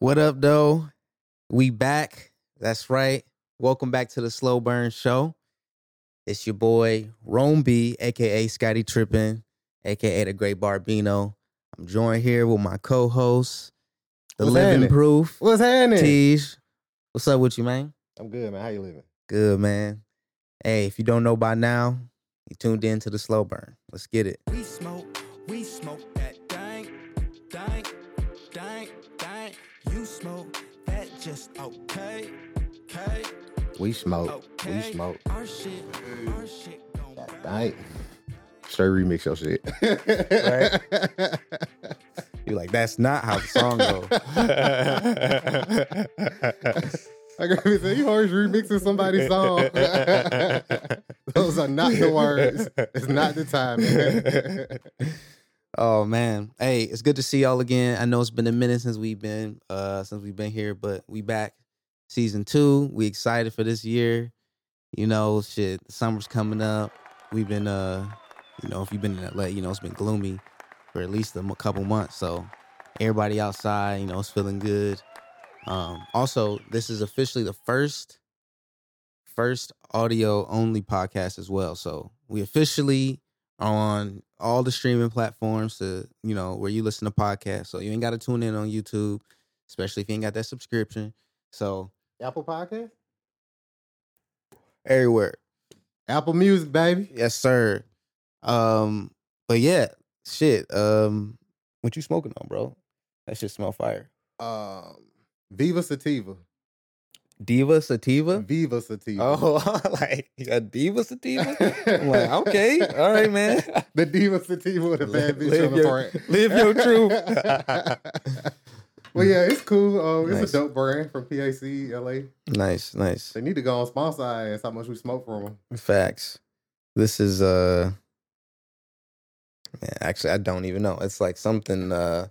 What up, though? We back. That's right. Welcome back to the Slow Burn Show. It's your boy Rome B, aka Scotty Trippin, aka the Great Barbino. I'm joined here with my co-host, the What's Living happening? Proof, What's happening? Teej. What's up with you, man? I'm good, man. How you living? Good, man. Hey, if you don't know by now, you tuned in to the Slow Burn. Let's get it. We smoke. okay. We smoke. Our shit, our shit gon' burn. Right. Straight remix your shit. You're like that's not how the song goes. I got me say you always remixing somebody's song. Those are not the words. It's not the time. Oh man. Hey, it's good to see y'all again. I know it's been a minute since we've been uh since we've been here, but we back. Season two. We excited for this year. You know, shit, summer's coming up. We've been uh you know, if you've been in LA, you know, it's been gloomy for at least a couple months. So everybody outside, you know, it's feeling good. Um also, this is officially the first first audio only podcast as well. So we officially on all the streaming platforms to you know where you listen to podcasts. So you ain't got to tune in on YouTube, especially if you ain't got that subscription. So Apple Podcast? everywhere, Apple Music, baby. yes sir. Um, but yeah, shit. Um, what you smoking on, bro? That shit smell fire. Um, Viva Sativa. Diva sativa. Viva Sativa. Oh, like you got diva sativa. I'm like, okay, all right, man. the Diva Sativa with a bad bitch Live on the your- front. live your truth. well, yeah, it's cool. Um, it's Nice. a dope brand from PAC LA. Nice, nice. They need to go on sponsor ass how much we smoke from them. Facts. This is uh man, actually I don't even know. It's like something uh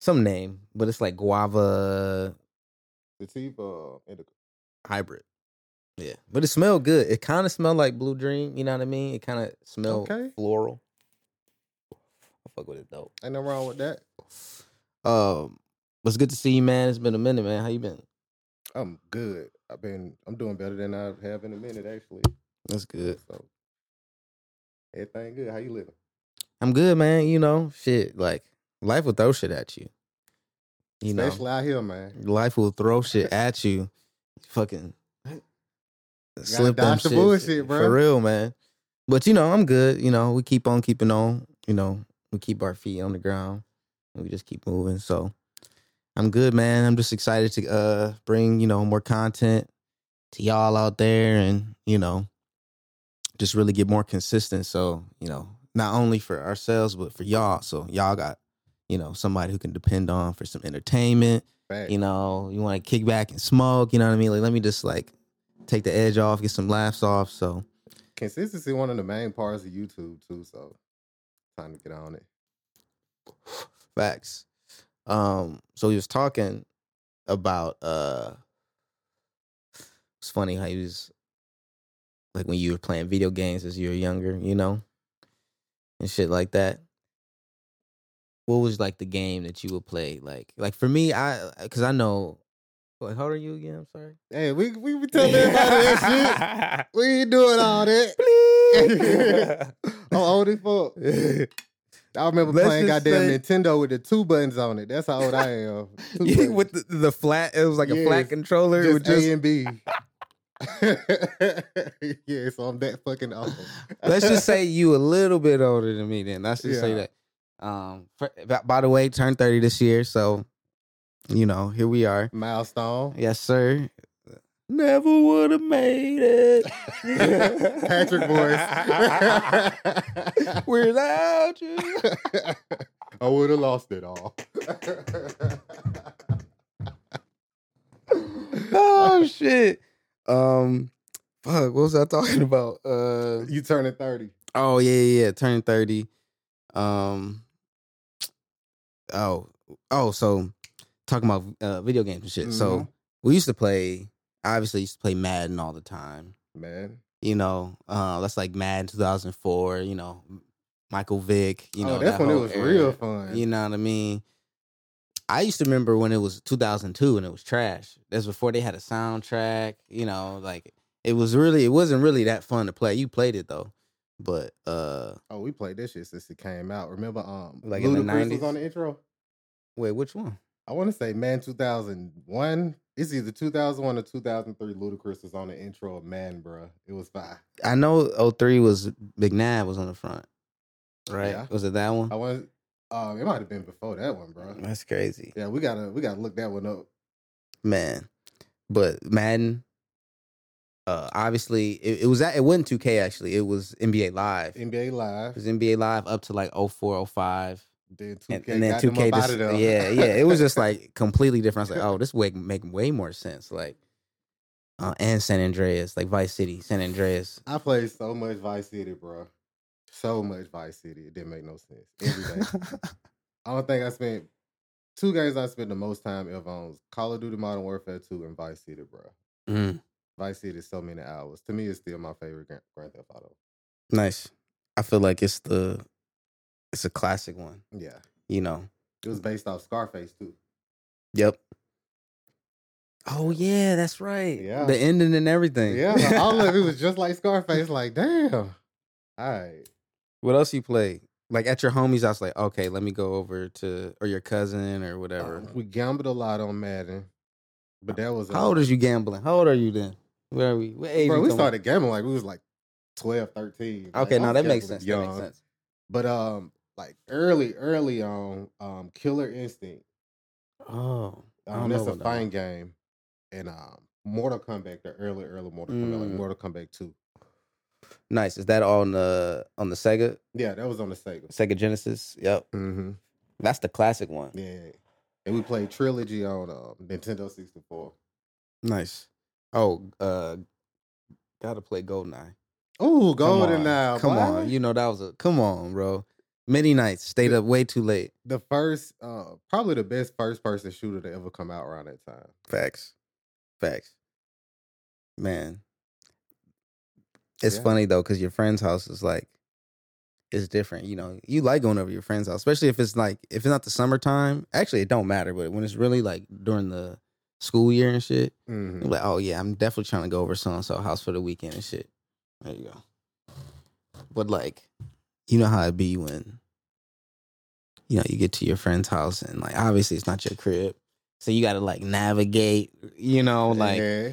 some name, but it's like guava Sativa indica. hybrid. Yeah. But it smelled good. It kind of smelled like Blue Dream, you know what I mean? It kind of smelled Okay. floral. I fuck with it though. Ain't no wrong with that. Um it's good to see you, man. It's been a minute, man. How you been? I'm good. I've been. I'm doing better than I have in a minute, actually. That's good. So everything good. How you living? I'm good, man. You know, shit, like life will throw shit at you. You know. Especially out here, man. life will throw shit at you. Fucking slip them shits. bullshit, bro. For real, man. But you know, I'm good. You know, we keep on keeping on. You know, we keep our feet on the ground and we just keep moving. So I'm good, man. I'm just excited to uh bring, you know, more content to y'all out there and, you know, just really get more consistent. So, you know, not only for ourselves, but for y'all. So y'all got, you know, somebody who can depend on for some entertainment Fact. you know, you want to kick back and smoke, you know what I mean? Like, let me just like take the edge off, get some laughs off. So, Consistency one of the main parts of YouTube too. So time to get on it. facts. Um, so he was talking about uh it's funny how he was like when you were playing video games as you were younger, you know, and shit like that. What was like the game that you would play? Like, like for me, I because I know. Wait, how old are you again? I'm sorry. Hey, we we be telling everybody that shit. We ain't doing all that. I'm old as fuck. I remember Let's playing goddamn say- Nintendo with the two buttons on it. That's how old I am. Yeah, with the, the flat, it was like a flat controller. just, with just A and B. yeah, so I'm that fucking old. let's just say you a little bit older than me. Then let's just say that. Um, for, by, by the way, turned thirty this year, so you know here we are. milestone. Yes, sir. Never would have made it, Patrick voice. without you. I would have lost it all. oh shit. Um, fuck. What was I talking about? Uh, you turning 30. Oh yeah, yeah, yeah. Turning thirty. Um. Oh, oh. So talking about uh, video games and shit. So Mhm. we used to play. Obviously, used to play Madden all the time. Man. You know, uh, that's like Madden 2004. You know, Michael Vick. You know, oh, that's that when it was era. real fun. You know what I mean? I used to remember when it was 2002 and it was trash. That's before they had a soundtrack. You know, like it was really, it wasn't really that fun to play. You played it though, but uh, Oh, we played this shit since it came out. Remember, um, Like in the Ludacris was 90s? on the intro. wait, which one? I want to say, man, 2001. It's either 2001 or 2003. Ludacris was on the intro of Man, bro. It was fire. I know 03 was McNabb was on the front, right? Yeah. Was it that one? I want. Um, it might have been before that one, bro. That's crazy, Yeah, we gotta we gotta look that one up. man. But Madden, uh, obviously it, it was at, it wasn't 2K actually. It was NBA Live. NBA Live. It was NBA Live up to like 04, 05. Then 2K and, then got 2K them up out just yeah yeah it was just like completely different. I was like oh this way make way more sense like uh, and San Andreas like Vice City San Andreas I played so much Vice City, bro. So much Vice City. It didn't make no sense. Every day. I don't think I spent two games I spent the most time ever on was Call of Duty Modern Warfare 2 and Vice City, bro. Mm, Vice City is so many hours. To me, it's still my favorite Grand Theft Auto. nice I feel like it's the it's a classic one Yeah. you know It was based off Scarface too. yep oh yeah that's right Yeah. the ending and everything Yeah, all of it was just like Scarface. Like, damn. All right. what else you play like at your homies I was like okay let me go over to or your cousin or whatever Um, we gambled a lot on Madden, but that was uh, how old is you gambling how old are you then where are we what age Bro, we started gambling like we was like 12, 13. Okay I no that makes sense that makes sense But um, like early, early on, um, Killer Instinct. Oh, Um, know that's a about that fine game, and um, Mortal Kombat, the early, early Mortal Kombat, like Mm. Mortal Kombat Two. Nice. Is that on the on the Sega Yeah, that was on the Sega. Sega Genesis? Yep, Mm-hmm. that's the classic one. Yeah, and we played Trilogy on um, Nintendo sixty four. Nice. Oh, uh, gotta play Goldeneye. Oh, Come Golden on. Come on, you know that was a come on, bro. Many nights stayed up way too late. the first, uh, probably the best first person shooter to ever come out around that time. Facts, facts. Man, it's Yeah. funny though because your friend's house is like, it's different. You know, you like going over your friend's house, especially if it's like if it's not the summertime. Actually, it don't matter, but when it's really like during the school year and shit, Mm-hmm. you're like, oh yeah, I'm definitely trying to go over so and so house for the weekend and shit. There you go. But like, you know how it be when you know you get to your friend's house and like obviously it's not your crib, so you got to like navigate. You know, like yeah,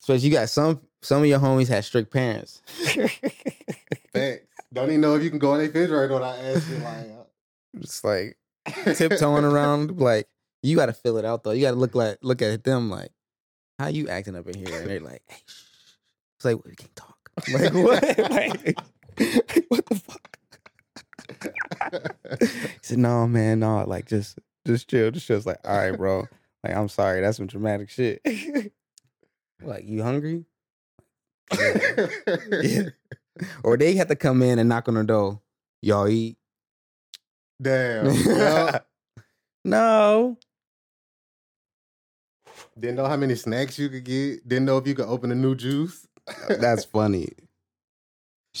especially you got some some of your homies had strict parents. Thanks. Don't even know if you can go in their refrigerator without asking. Like, uh, Just like tiptoeing around, like you got to fill it out though. You got to look like look at them like, how you acting up in here? And they're like, hey, shh. It's like we can't talk. Like what? like what the fuck? He said, "No, man, no. Like just just chill. Just chill." It's like, all right, bro. Like I'm sorry. That's some dramatic shit. like you hungry? Yeah. Or they have to come in and knock on the door. Y'all eat? Damn. Well, no. didn't know how many snacks you could get. Didn't know if you could open a new juice. That's funny.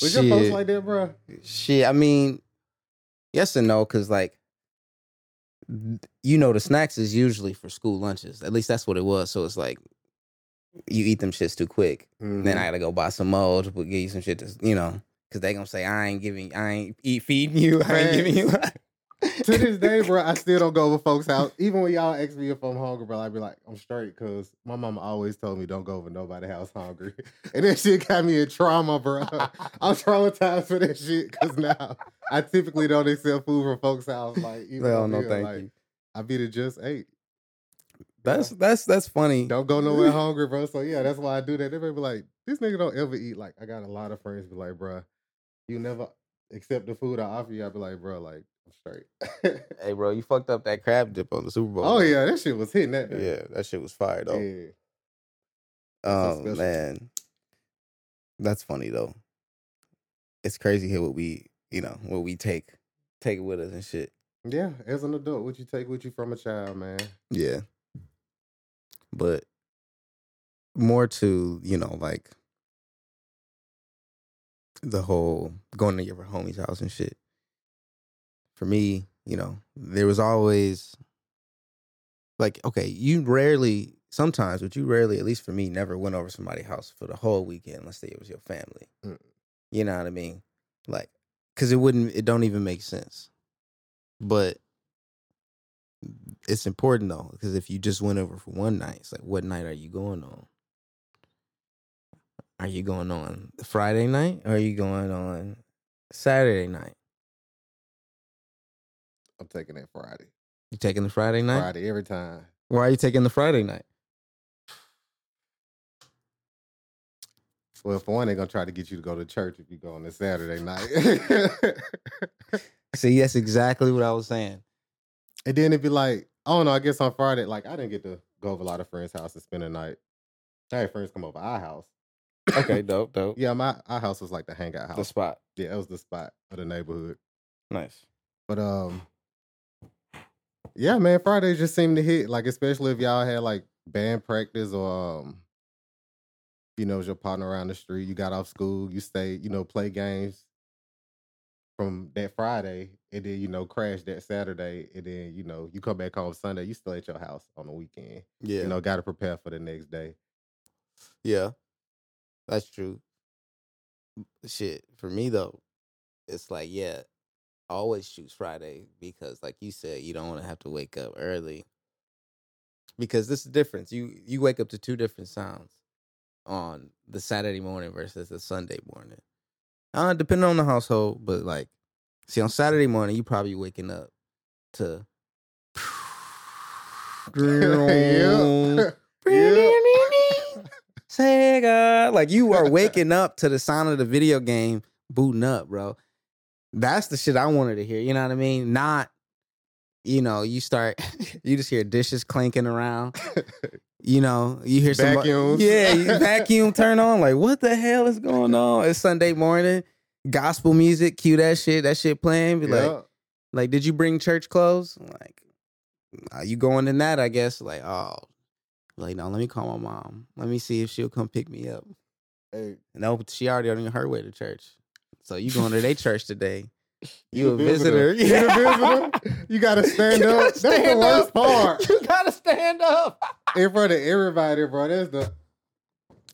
Was shit. your folks like that, bro? shit. I mean, yes and no, because like, you know, the snacks is usually for school lunches. At least that's what it was. So it's like, you eat them shits too quick. Then mm-hmm. I gotta go buy some more to give you some shit to, you know, because they gonna say I ain't giving, I ain't eat feeding you, I ain't giving you. To this day, bro, I still don't go over folks' house. Even when y'all ask me if I'm hungry, bro, I be like, I'm straight, cause my mama always told me don't go over nobody's house hungry. And that shit got me in trauma, bro. I'm traumatized for that shit, cause now I typically don't accept food from folks' house. Like, even no, here, thank like, you. I be the just ate. That's that's that's funny. Don't go nowhere hungry, bro. So yeah, that's why I do that. They be like, this nigga don't ever eat. Like, I got a lot of friends be like, bro, you never accept the food I offer you. I be like, bro, like, straight. Hey, bro, you fucked up that crab dip on the Super Bowl. oh yeah, that shit was hitting that day. yeah, that shit was fire though. Yeah. Oh man, that's funny though. It's crazy here what we, you know, what we take, take it with us and shit. Yeah, as an adult, what you take with you from a child, man. Yeah, but more to you know like the whole going to your homie's house and shit. For me, you know, there was always like okay, you rarely sometimes, but you rarely, at least for me, never went over somebody's house for the whole weekend. Let's say it was your family. Mm. You know what I mean? Like, because it wouldn't, it don't even make sense. But it's important though, because if you just went over for one night, it's like, what night are you going on? Are you going on Friday night? Or are you going on Saturday night? I'm taking that Friday. You taking the Friday night? Friday every time. Why are you taking the Friday night? Well, for one, they're gonna try to get you to go to church if you go on a Saturday night. See, that's exactly what I was saying. and then it'd be like, I don't know, I guess on Friday, like I didn't get to go over a lot of friends' house and spend a night. I had friends come over our house. Okay, dope, dope. Yeah, my our house was like the hangout house. The spot. Yeah, it was the spot of the neighborhood. Nice. But um, yeah, man, Fridays just seem to hit. Like, especially if y'all had like band practice or um, you know, it was your partner around the street. You got off school, you stay, you know, play games from that Friday, and then you know, crash that Saturday, and then you know, you come back home Sunday. You still at your house on the weekend. Yeah. You know, got to prepare for the next day. Yeah. That's true. Shit. For me though, it's like, yeah, I always choose Friday because like you said, you don't want to have to wake up early. Because this is the difference. You you wake up to two different sounds on the Saturday morning versus the Sunday morning. Uh depending on the household, but like see on Saturday morning you probably waking up to yeah. yeah. Sega. Like you are waking up to the sound of the video game booting up, bro. That's the shit I wanted to hear. You know what I mean? Not, you know, you start, you just hear dishes clanking around. You know, you hear some Vacuums. Yeah, you vacuum turn on. Like, what the hell is going on? It's Sunday morning. Gospel music, cue that shit. That shit playing. Be like, Yeah. like, did you bring church clothes? Like, are you going in that? I guess. Like, oh, like, no, let me call my mom. Let me see if she'll come pick me up. Hey, No, she already on her way to church. So you going to their church today? You You, a a visitor? visitor. You a visitor? You gotta stand You up. gotta That's the worst up. part. You gotta stand up. in front of everybody, bro. That's the.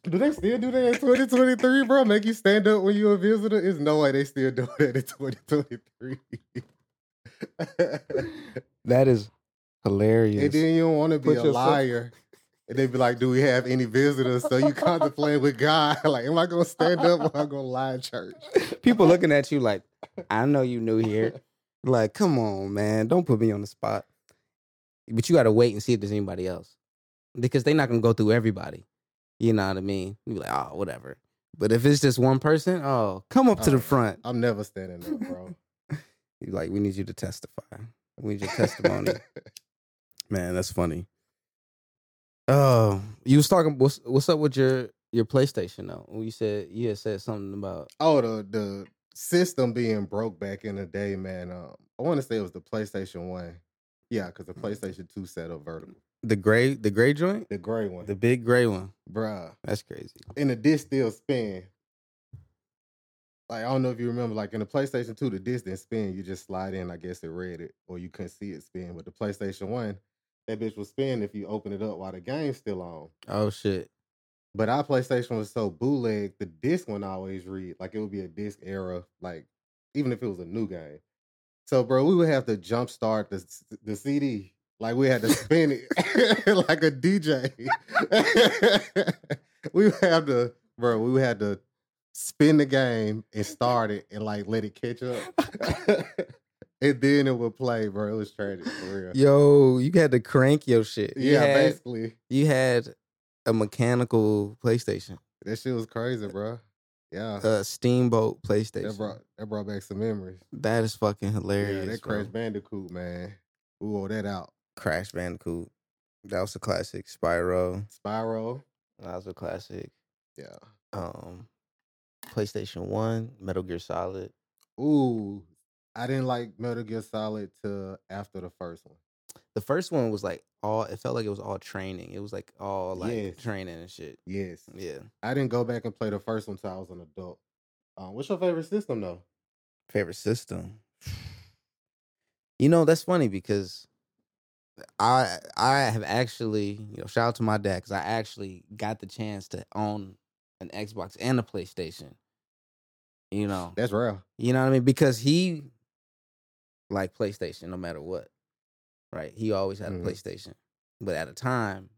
Do they still do that in 2023, bro? Make you stand up when you're a visitor? There's no way they still do that in 2023. That is hilarious. and then you don't want to be Put a yourself- liar. And they'd be like, "Do we have any visitors?" So you contemplate with God, like, "Am I gonna stand up or am I gonna lie in church?" People looking at you like, I know you new here. Like, come on, man. Don't put me on the spot. But you gotta wait and see if there's anybody else. Because they're not gonna go through everybody. You know what I mean? You be like, oh, whatever. But if it's just one person, oh, come up to the Oh, front. I'm never standing up, bro. You like, we need you to testify. We need your testimony. Man, that's funny. Oh, you was talking. What's what's up with your your PlayStation though? When you said you had said something about Oh, the the system being broke back in the day, man. Um, I want to say it was the PlayStation One. Yeah, because the PlayStation Two set up vertical, the gray the gray joint, the gray one, the big gray one. bruh. That's crazy. And the disc still spin. Like I don't know if you remember, like in the PlayStation Two, the disc didn't spin. You just slide in. I guess it read it, or you couldn't see it spin. But the PlayStation One, that bitch was spin if you open it up while the game's still on. Oh shit. But our PlayStation was so bootleg, the disc one always read like it would be a disc era, like even if it was a new game. So, bro, we would have to jumpstart the the CD, like we had to spin it like a DJ. we would have to, bro, we would have to spin the game and start it and like let it catch up, and then it would play, bro. It was tragic for real. Yo, you had to crank your shit. You yeah, had, basically, you had a mechanical PlayStation, that shit was crazy, bro. Yeah. a steamboat PlayStation. That brought that brought back some memories. that is fucking hilarious. yeah, that bro. Crash Bandicoot, man. Ooh, that out. Crash Bandicoot. That was a classic. Spyro. Spyro. That was a classic. Yeah. Um, PlayStation One, Metal Gear Solid. Ooh. I didn't like Metal Gear Solid till after the first one. The first one was like all. It felt like it was all training. It was like all like Yes. training and shit. Yes. Yeah. I didn't go back and play the first one till I was an adult. Um, what's your favorite system though? Favorite system. You know that's funny because I I have actually, you know, shout out to my dad because I actually got the chance to own an Xbox and a PlayStation. You know, That's real. you know what I mean? Because he like PlayStation no matter what. Right? He always had a PlayStation. But at a time,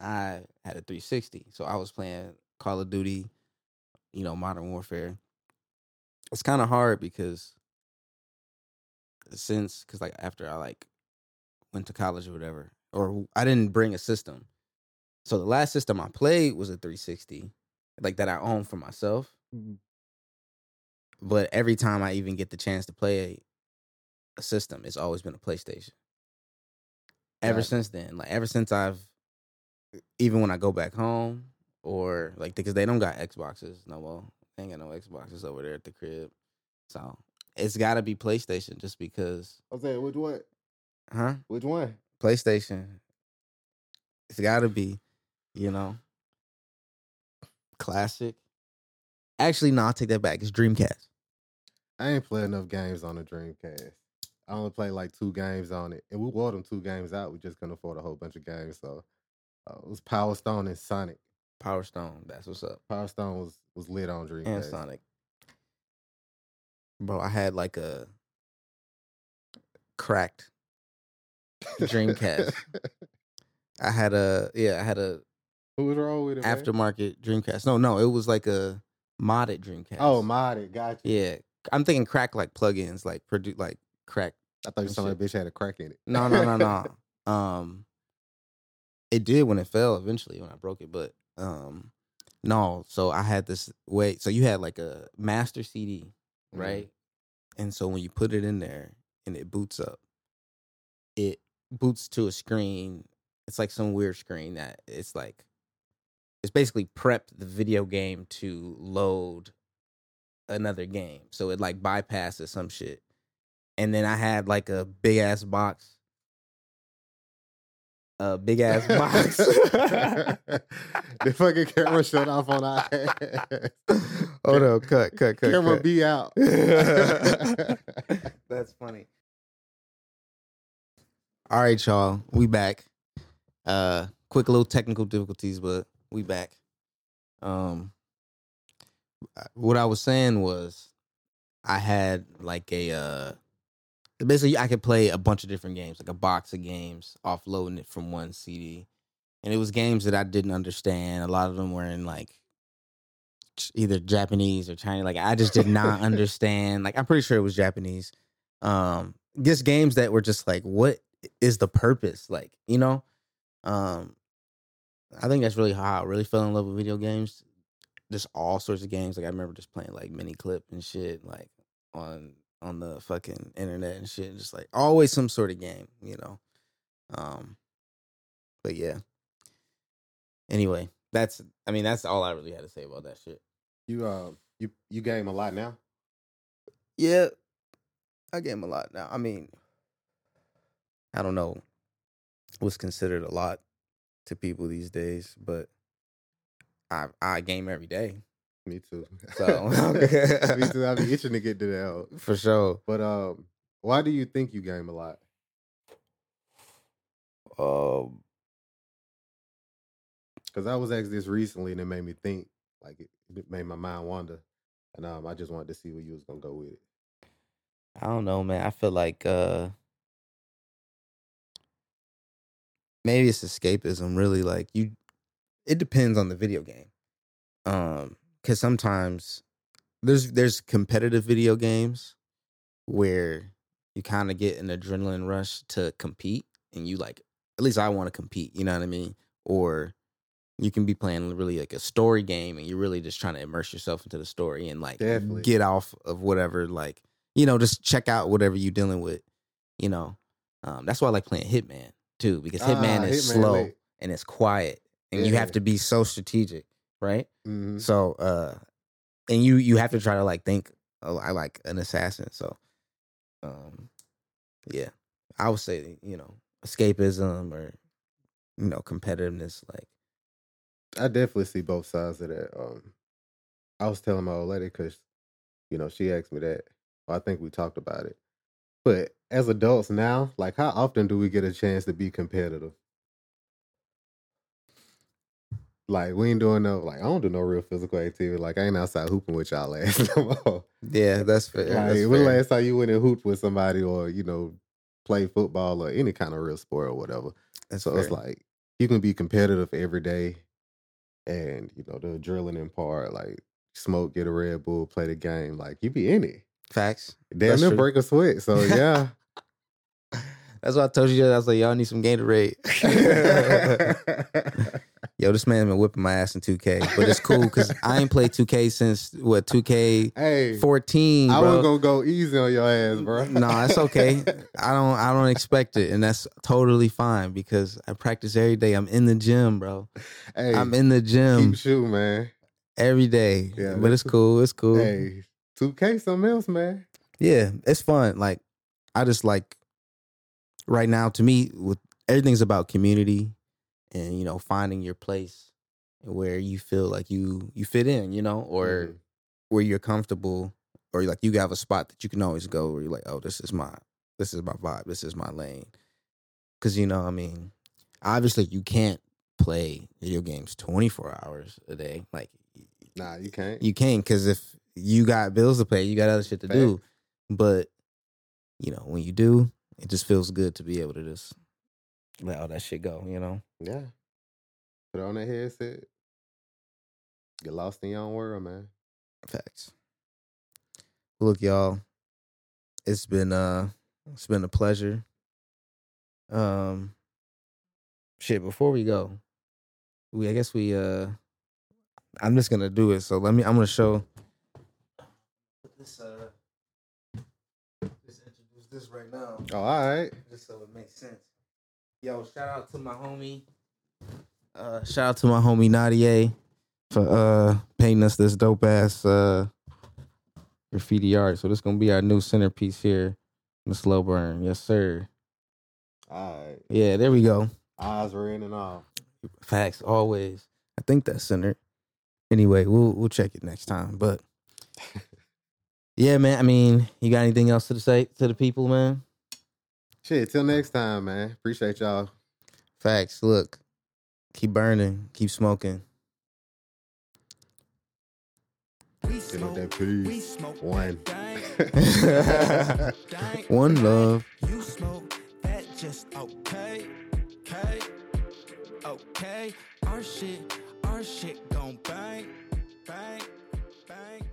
I had a 360. So I was playing Call of Duty, you know, Modern Warfare. It's kind of hard because since cuz like after I like went to college or whatever, or I didn't bring a system. So the last system I played was a 360, like that I owned for myself Mhm. but every time I even get the chance to play a, system, it's always been a PlayStation. Ever since then, like ever since I've, even when I go back home or like because they don't got Xboxes no more, they ain't got no Xboxes over there at the crib, so it's got to be PlayStation just because, I saying, which one? huh? Which one? PlayStation. It's got to be, you know, classic. Actually, no, I'll take that back. It's Dreamcast. I ain't play enough games on the Dreamcast. I only played like two games on it, and we wore them two games out. We just couldn't afford a whole bunch of games, so uh, it was Power Stone and Sonic. Power Stone. That's what's up. Power Stone was was lit on Dreamcast. and Sonic. Bro, I had like a cracked Dreamcast. I had a yeah, I had a Who was wrong with it? man? aftermarket Dreamcast. No, no, it was like a modded Dreamcast. Oh, modded. Gotcha. yeah. I'm thinking crack like plugins, like produce like crack. I thought you and sounded like bitch had a crack in it. No, no, no, no. um, it did when it fell eventually when I broke it, but um, no. So I had this way. So you had like a master CD, Mhm. right? And so when you put it in there and it boots up, it boots to a screen. It's like some weird screen that it's like it's basically prepped the video game to load another game. So it like bypasses some shit. And then I had like a big ass box. A big ass box. the fucking camera shut off on our ass. Hold on, cut, cut, cut. Camera cut. be out. That's funny. All right, y'all. We back. Uh quick little technical difficulties, but we back. Um what I was saying was I had like a uh basically I could play a bunch of different games, like a box of games, offloading it from one CD. And it was games that I didn't understand. A lot of them were in like either Japanese or Chinese. Like I just did not understand. Like I'm pretty sure it was Japanese. Um, just games that were just like, what is the purpose? Like, you know, um, I think that's really how I really fell in love with video games. Just all sorts of games. Like I remember just playing like Miniclip and shit, like on on the fucking internet and shit. Just like always some sort of game, you know. Um, but yeah. Anyway, that's I mean that's all I really had to say about that shit. You uh you you game a lot now? Yeah, I game a lot now. I mean, I don't know what's considered a lot to people these days, but I I game every day Me too. So- Me too. I be itching to get to that. for sure. But um, why do you think you game a lot? Um, Because I was asked this recently and it made me think. Like it, it made my mind wander, and um, I just wanted to see where you was gonna go with it. I don't know, man. I feel like uh maybe it's escapism. Really, like you. It depends on the video game. Um, because sometimes there's there's competitive video games where you kind of get an adrenaline rush to compete, and you like at least I want to compete. You know what I mean? Or you can be playing really like a story game, and you're really just trying to immerse yourself into the story and like Definitely. get off of whatever like you know just check out whatever you're dealing with. You know, um, that's why I like playing Hitman too because Hitman Ah, is Hitman slow and it's quiet, and you have to be so strategic, right? Mhm. So, uh, and you you have to try to like think uh, I like an assassin. So, um, yeah, I would say you know escapism or you know competitiveness. Like, I definitely see both sides of that. Um, I was telling my old lady because, you know, she asked me that. Well, I think we talked about it. But as adults now, like how often do we get a chance to be competitive? Like we ain't doing no like I don't do no real physical activity. Like I ain't outside hooping with y'all last no more. Yeah, that's fair. Like that's when the fair. last time you went and hooped with somebody or, you know, play football or any kind of real sport or whatever. That's So it's like you can be competitive every day and, you know, the adrenaline part, like smoke, get a Red Bull, play the game. Like you be in it. facts. Damn near break a sweat. So yeah. That's why I told you. I was like, y'all need some Gatorade. Yo, this man been whipping my ass in 2K, but it's cool because I ain't played 2K since what 2K14, hey, bro. I was gonna go easy on your ass, bro. no, that's okay. I don't. I don't expect it, and that's totally fine because I practice every day. I'm in the gym, bro. hey, I'm in the gym keep shooting, man. every day. Yeah, but it's cool. It's cool. Hey, 2K something else, man. Yeah, it's fun. Like I just like right now to me with everything's about community and you know finding your place where you feel like you you fit in, you know, or Mhm. where you're comfortable or like you have a spot that you can always go where you're like, "Oh, this is my this is my vibe. This is my lane." Cuz you know, I mean, obviously you can't play video games 24 hours a day. Like Nah, you can't. you can't because if you got bills to pay, you got other shit to do. But you know, when you do, it just feels good to be able to just let all that shit go. You know, Yeah. Put on that headset. Get lost in your own world, man. facts. Look, y'all, it's been uh, it's been a pleasure. Um, shit. Before we go, we I guess we uh, I'm just gonna do it. So let me. I'm gonna show. This uh, just introduce this right now. Oh, all right. just so it makes sense. Yo, shout out to my homie. Uh, shout out to my homie Nadia for uh painting us this dope ass uh graffiti art. So this is gonna be our new centerpiece here, the slow burn. Yes, sir. All right. Yeah, there we go. Eyes were in and off. Facts always. I think that's centered. Anyway, we'll we'll check it next time. But yeah, man. I mean, you got anything else to say to the people, man? Shit, till next time, man. Appreciate y'all. Facts. Look, keep burning, keep smoking. We smoke, that we smoke One. that dank, dank, One love. You smoke that just okay, okay, okay. Our shit, our shit gon' bang, bang, bang.